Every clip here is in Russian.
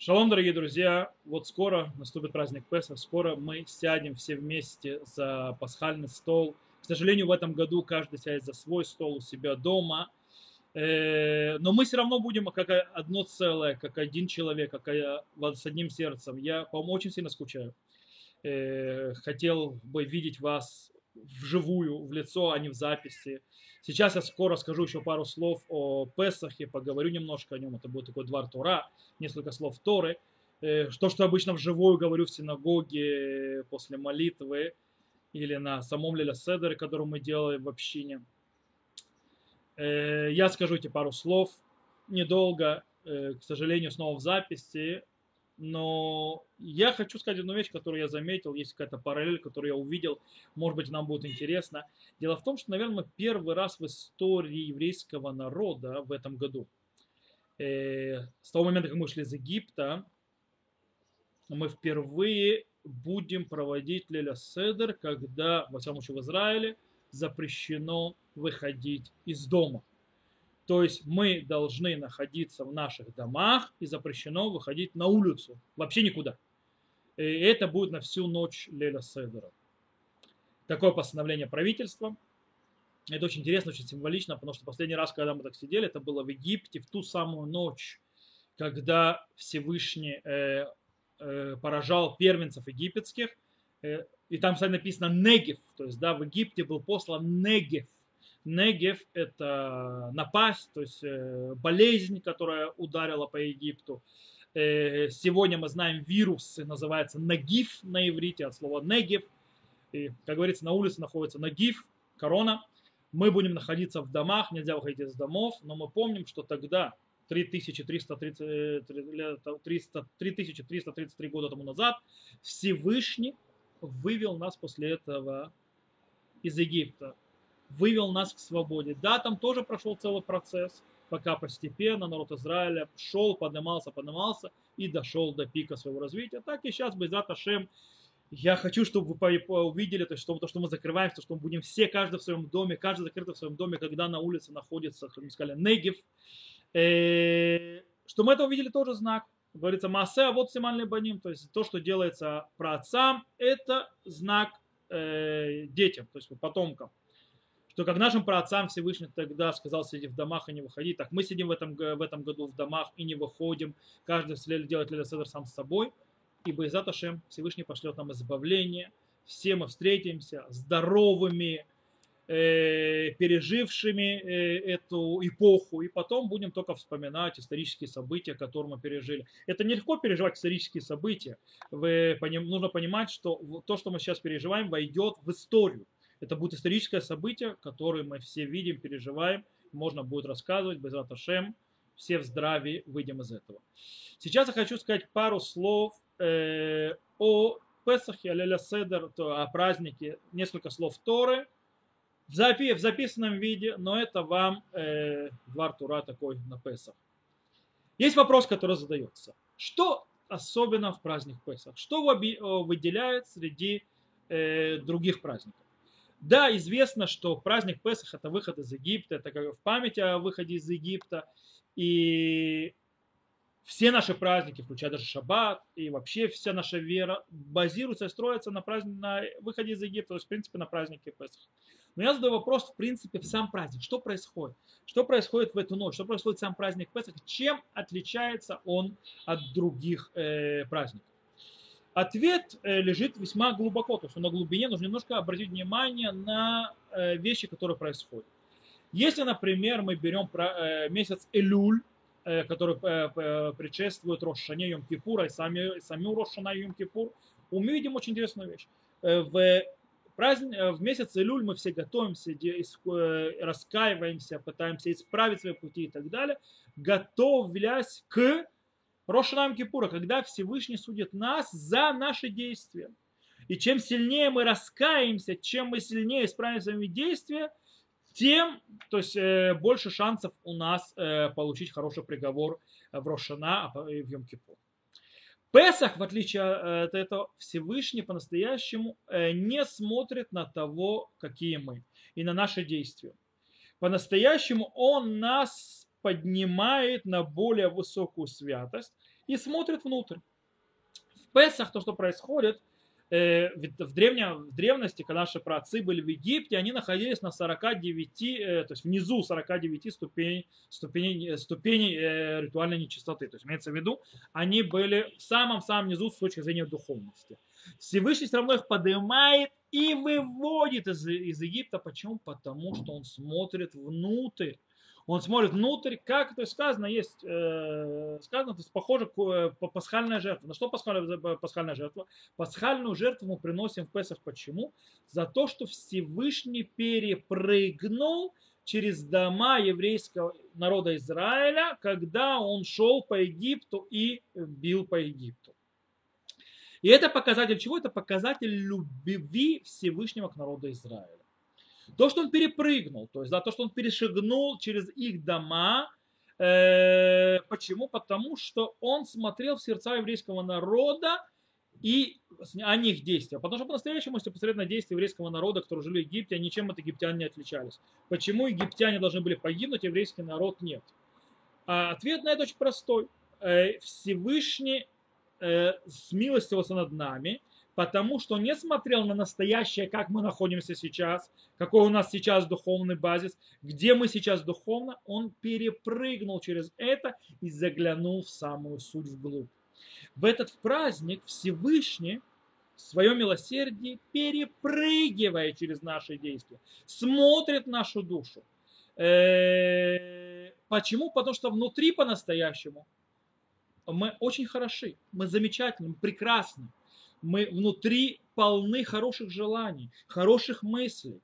Шалом, дорогие друзья! Вот скоро наступит праздник Песах, скоро мы сядем все вместе за пасхальный стол. К сожалению, в этом году каждый сядет за свой стол у себя дома. Э, но мы все равно будем как одно целое, как один человек, как с одним сердцем. Я, по-моему, очень сильно скучаю. Э, хотел бы видеть вас вживую, в лицо, а не в записи. Сейчас я скоро скажу еще пару слов о Песахе, поговорю немножко о нем. Это будет такой двор Тора, несколько слов Торы. Э, то, что обычно вживую говорю в синагоге после молитвы или на самом Леля Седере, который мы делаем в общине. Э, я скажу эти пару слов недолго, э, к сожалению, снова в записи, но я хочу сказать одну вещь, которую я заметил, есть какая-то параллель, которую я увидел, может быть, нам будет интересно. Дело в том, что, наверное, мы первый раз в истории еврейского народа в этом году, э, с того момента, как мы шли из Египта, мы впервые будем проводить Леля Седер, когда, во всяком случае, в Израиле запрещено выходить из дома. То есть мы должны находиться в наших домах и запрещено выходить на улицу. Вообще никуда. И это будет на всю ночь Леля Седера. Такое постановление правительства. Это очень интересно, очень символично, потому что последний раз, когда мы так сидели, это было в Египте в ту самую ночь, когда Всевышний э, э, поражал первенцев египетских. Э, и там, кстати, написано Негев, то есть, да, в Египте был послан Негев, Негев – это напасть, то есть э, болезнь, которая ударила по Египту. Э, сегодня мы знаем вирус, называется Нагиф на иврите, от слова Негев. И, как говорится, на улице находится Нагиф, корона. Мы будем находиться в домах, нельзя выходить из домов, но мы помним, что тогда, 3333 3333 года тому назад, Всевышний вывел нас после этого из Египта вывел нас к свободе. Да, там тоже прошел целый процесс, пока постепенно народ Израиля шел, поднимался, поднимался и дошел до пика своего развития. Так и сейчас, Байзат Ашем, я хочу, чтобы вы увидели, то, что, то, что мы закрываемся, что мы будем все, каждый в своем доме, каждый закрытый в своем доме, когда на улице находится, как мы сказали, Негев, э, что мы это увидели тоже знак. Говорится, Маасе, а вот Симальный Баним, то есть то, что делается про отцам, это знак э, детям, то есть потомкам что как нашим праотцам Всевышний тогда сказал сидеть в домах и не выходить, так мы сидим в этом, в этом году в домах и не выходим, каждый делает Леля Седер сам с собой, ибо из Аташем Всевышний пошлет нам избавление, все мы встретимся здоровыми, э, пережившими э, эту эпоху, и потом будем только вспоминать исторические события, которые мы пережили. Это нелегко переживать исторические события. Вы, нужно понимать, что то, что мы сейчас переживаем, войдет в историю. Это будет историческое событие, которое мы все видим, переживаем. Можно будет рассказывать, без Раташем. Все в здравии выйдем из этого. Сейчас я хочу сказать пару слов э, о Песахе, Алеля Седер, о празднике, несколько слов Торы в, запи в записанном виде, но это вам э, Двар Тура такой на Песах. Есть вопрос, который задается. Что особенно в праздник Песах? Что выделяет среди э, других праздников? Да, известно, что праздник Песах это выход из Египта, это как в память о выходе из Египта. И все наши праздники, включая даже Шаббат, и вообще вся наша вера базируется и строится на, праздник, на выходе из Египта, то есть, в принципе, на празднике Песах. Но я задаю вопрос, в принципе, в сам праздник. Что происходит? Что происходит в эту ночь? Что происходит сам праздник Песах? Чем отличается он от других э, праздников? Ответ э, лежит весьма глубоко, то есть на глубине нужно немножко обратить внимание на э, вещи, которые происходят. Если, например, мы берем э, месяц Элюль, который предшествует Рошане Йом Кипура и сами, сами Рошана Йом Кипур, мы видим очень интересную вещь. В, праздник, в месяц Элюль мы все готовимся, раскаиваемся, пытаемся исправить свои пути и так далее, готовлясь к Рошанам Кипура, когда Всевышний судит нас за наши действия. И чем сильнее мы раскаемся, чем мы сильнее исправим свои действия, тем то есть, э, больше шансов у нас э, получить хороший приговор в Рошана и в Йом-Кипур. Песах, в отличие э, от этого, Всевышний по-настоящему э, не смотрит на того, какие мы, и на наши действия. По-настоящему Он нас поднимает на более высокую святость и смотрит внутрь. В Песах то, что происходит, э, в, древне, в древности, когда наши праотцы были в Египте, они находились на 49, э, то есть внизу 49 ступеней, ступеней, ступеней э, ритуальной нечистоты. То есть имеется в виду, они были в самом-самом низу с точки зрения духовности. Всевышний все равно их поднимает и выводит из, из Египта. Почему? Потому что он смотрит внутрь он смотрит внутрь, как то есть сказано, есть э, сказано, то есть похоже э, по пасхальная жертва. На что пасхальная, пасхальная жертва? Пасхальную жертву мы приносим в Песах. Почему? За то, что Всевышний перепрыгнул через дома еврейского народа Израиля, когда он шел по Египту и бил по Египту. И это показатель чего? Это показатель любви Всевышнего к народу Израиля. То, что он перепрыгнул, то есть да, то, что он перешагнул через их дома, э, почему? Потому что он смотрел в сердца еврейского народа и о них действия. Потому что по-настоящему, если посмотреть на действия еврейского народа, которые жили в Египте, они ничем от египтян не отличались. Почему египтяне должны были погибнуть, еврейский народ нет? А ответ на это очень простой. Э, Всевышний э, смилостивился над нами потому что не смотрел на настоящее, как мы находимся сейчас, какой у нас сейчас духовный базис, где мы сейчас духовно, он перепрыгнул через это и заглянул в самую суть вглубь. В этот праздник Всевышний в своем милосердии перепрыгивая через наши действия, смотрит нашу душу. Э, почему? Потому что внутри по-настоящему мы очень хороши, мы замечательны, прекрасны мы внутри полны хороших желаний, хороших мыслей.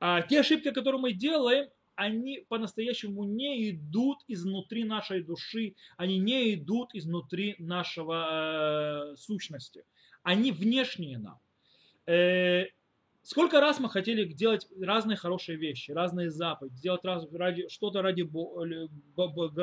А те ошибки, которые мы делаем, они по-настоящему не идут изнутри нашей души, они не идут изнутри нашего э, сущности. Они внешние нам. Э, Сколько раз мы хотели делать разные хорошие вещи, разные заповеди, сделать раз, ради, что-то ради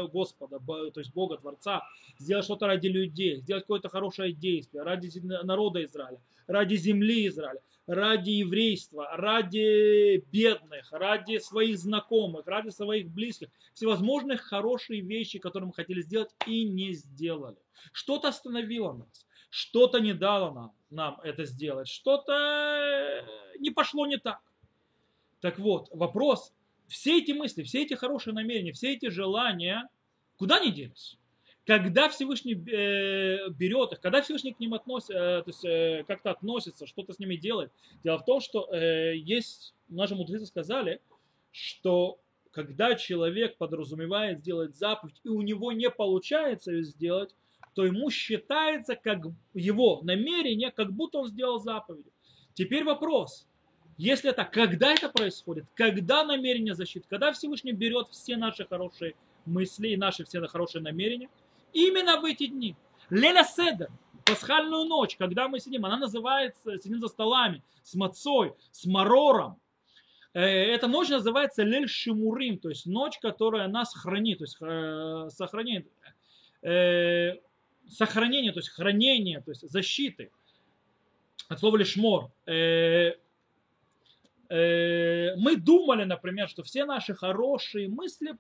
Господа, то есть Бога, Творца, сделать что-то ради людей, сделать какое-то хорошее действие, ради народа Израиля, ради земли Израиля, ради еврейства, ради бедных, ради своих знакомых, ради своих близких, всевозможных хорошие вещи, которые мы хотели сделать и не сделали. Что-то остановило нас что-то не дало нам, нам это сделать, что-то э, не пошло не так. Так вот, вопрос, все эти мысли, все эти хорошие намерения, все эти желания, куда они делись? Когда Всевышний э, берет их, когда Всевышний к ним относится, э, то есть как-то относится, что-то с ними делает. Дело в том, что есть, наши мудрецы сказали, что когда человек подразумевает сделать заповедь, и у него не получается ее сделать, то ему считается как его намерение, как будто он сделал заповедь. Теперь вопрос. Если это, когда это происходит? Когда намерение защиты? Когда Всевышний берет все наши хорошие мысли и наши все хорошие намерения? Именно в эти дни. Леля Седер, пасхальную ночь, когда мы сидим, она называется, сидим за столами, с мацой, с марором. Э, эта ночь называется Лель Шимурим, то есть ночь, которая нас хранит, то есть э, сохранит э, сохранения, то есть хранения, то есть защиты. От слова лишмор. Э, э, мы думали, например, что все наши хорошие мысли,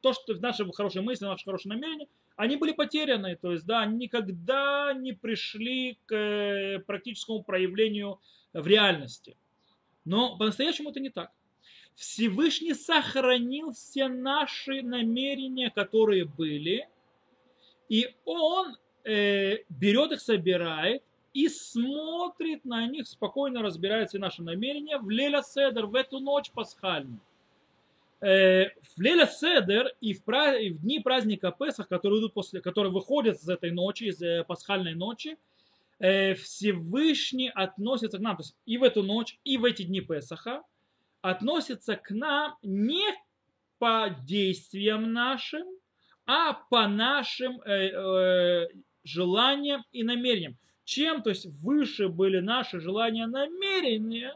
то, что наши хорошие мысли, наши хорошие намерения, они были потеряны, то есть, да, никогда не пришли к э, практическому проявлению в реальности. Но по-настоящему это не так. Всевышний сохранил все наши намерения, которые были, и он э, берет их, собирает и смотрит на них, спокойно разбирает все наши намерения в Леля Седер, в эту ночь пасхальную. Э, в Леля Седер и в, пра- и в дни праздника Песах, которые, идут после, которые выходят из этой ночи, из э, пасхальной ночи, э, Всевышний относится к нам, то есть и в эту ночь, и в эти дни Песаха, относится к нам не по действиям нашим, а по нашим э, э, желаниям и намерениям. Чем, то есть, выше были наши желания и намерения,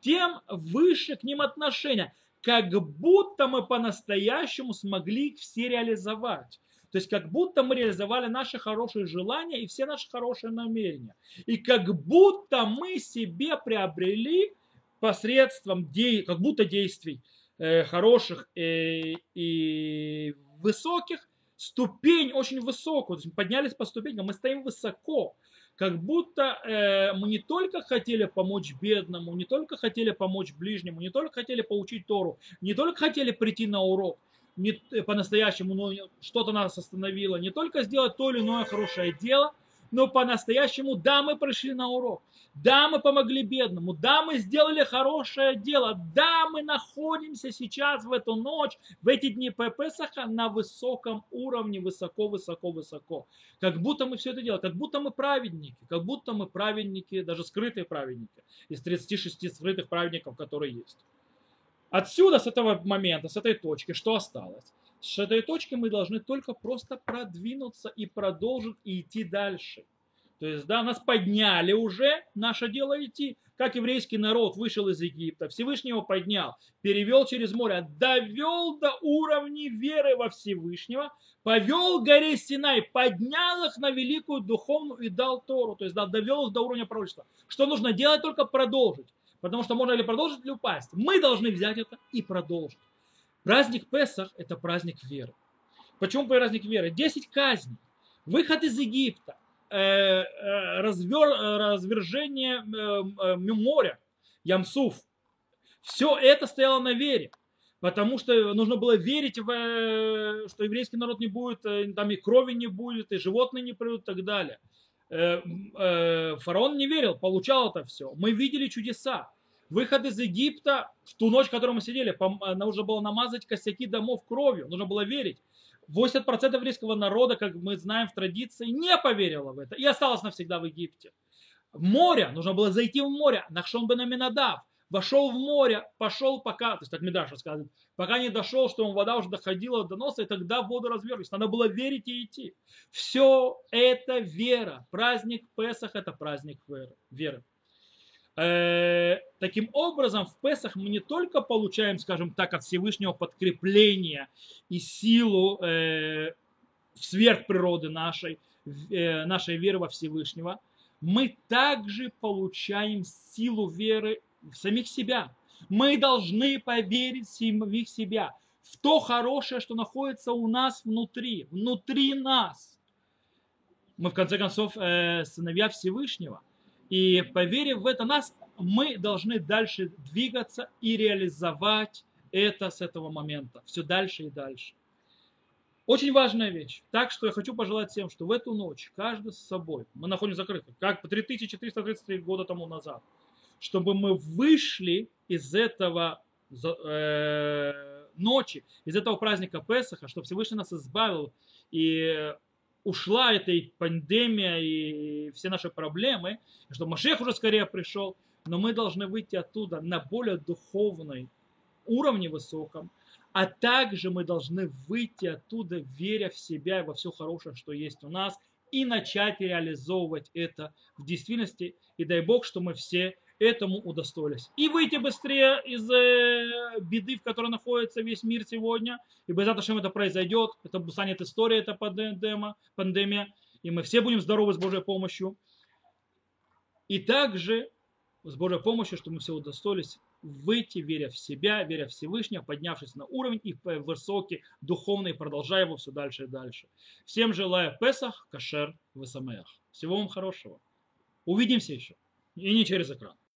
тем выше к ним отношения. Как будто мы по-настоящему смогли их все реализовать. То есть как будто мы реализовали наши хорошие желания и все наши хорошие намерения. И как будто мы себе приобрели посредством, как будто действий, э, хороших и высоких, ступень очень высокую, то есть поднялись по ступенькам, мы стоим высоко, как будто э, мы не только хотели помочь бедному, не только хотели помочь ближнему, не только хотели получить Тору, не только хотели прийти на урок, не, по-настоящему но что-то нас остановило, не только сделать то или иное хорошее дело, но по-настоящему, да, мы пришли на урок, да, мы помогли бедному, да, мы сделали хорошее дело, да, мы находимся сейчас в эту ночь, в эти дни Песаха на высоком уровне, высоко, высоко, высоко. Как будто мы все это делаем, как будто мы праведники, как будто мы праведники, даже скрытые праведники, из 36 скрытых праведников, которые есть. Отсюда, с этого момента, с этой точки, что осталось? С этой точки мы должны только просто продвинуться и продолжить и идти дальше. То есть, да, нас подняли уже, наше дело идти. Как еврейский народ вышел из Египта, Всевышнего поднял, перевел через море, довел до уровня веры во Всевышнего, повел горе Синай, поднял их на великую духовную и дал Тору, то есть да, довел их до уровня пророчества. Что нужно делать? Только продолжить. Потому что можно ли продолжить, или упасть. Мы должны взять это и продолжить. Праздник Песах – это праздник веры. Почему праздник веры? Десять казней, выход из Египта, э, э, развер, развержение э, моря, Ямсуф. Все это стояло на вере. Потому что нужно было верить, в, что еврейский народ не будет, там и крови не будет, и животные не придут и так далее. Фараон не верил, получал это все. Мы видели чудеса. Выход из Египта, в ту ночь, в которой мы сидели, э, нужно было намазать косяки домов кровью, нужно было верить. 80% еврейского народа, как мы знаем в традиции, не поверило в это и осталось навсегда в Египте. Море, нужно было зайти в море, Нахшон бен Аминадав, вошел в море, пошел пока, то есть так Мидраш рассказывает, пока не дошел, что вода уже доходила до носа, и тогда воду разверлись. Надо было верить и идти. Все это вера. Праздник Песах – это праздник веры. Э, таким образом, в Песах мы не только получаем, скажем так, от Всевышнего подкрепление и силу э, сверхприроды нашей, э, нашей веры во Всевышнего, мы также получаем силу веры в самих себя. Мы должны поверить в самих себя, в то хорошее, что находится у нас внутри, внутри нас. Мы, в конце концов, э, сыновья Всевышнего. И поверив в это нас, мы должны дальше двигаться и реализовать это с этого момента. Все дальше и дальше. Очень важная вещь. Так что я хочу пожелать всем, что в эту ночь каждый с собой, мы находимся закрыты, как по 3333 года тому назад, чтобы мы вышли из этого э, ночи, из этого праздника Песаха, чтобы Всевышний нас избавил и ушла эта пандемия и все наши проблемы, чтобы Машех уже скорее пришел, но мы должны выйти оттуда на более духовный уровне высоком, а также мы должны выйти оттуда, веря в себя и во все хорошее, что есть у нас, и начать реализовывать это в действительности. И дай Бог, что мы все этому удостоились. И выйти быстрее из э, беды, в которой находится весь мир сегодня. И без этого это произойдет. Это станет история, это пандемия, пандемия. И мы все будем здоровы с Божьей помощью. И также с Божьей помощью, что мы все удостоились выйти, веря в себя, веря в Всевышнего, поднявшись на уровень и высокий, духовный, продолжая его все дальше и дальше. Всем желаю Песах, Кашер, Весамеях. Всего вам хорошего. Увидимся еще. И не через экран.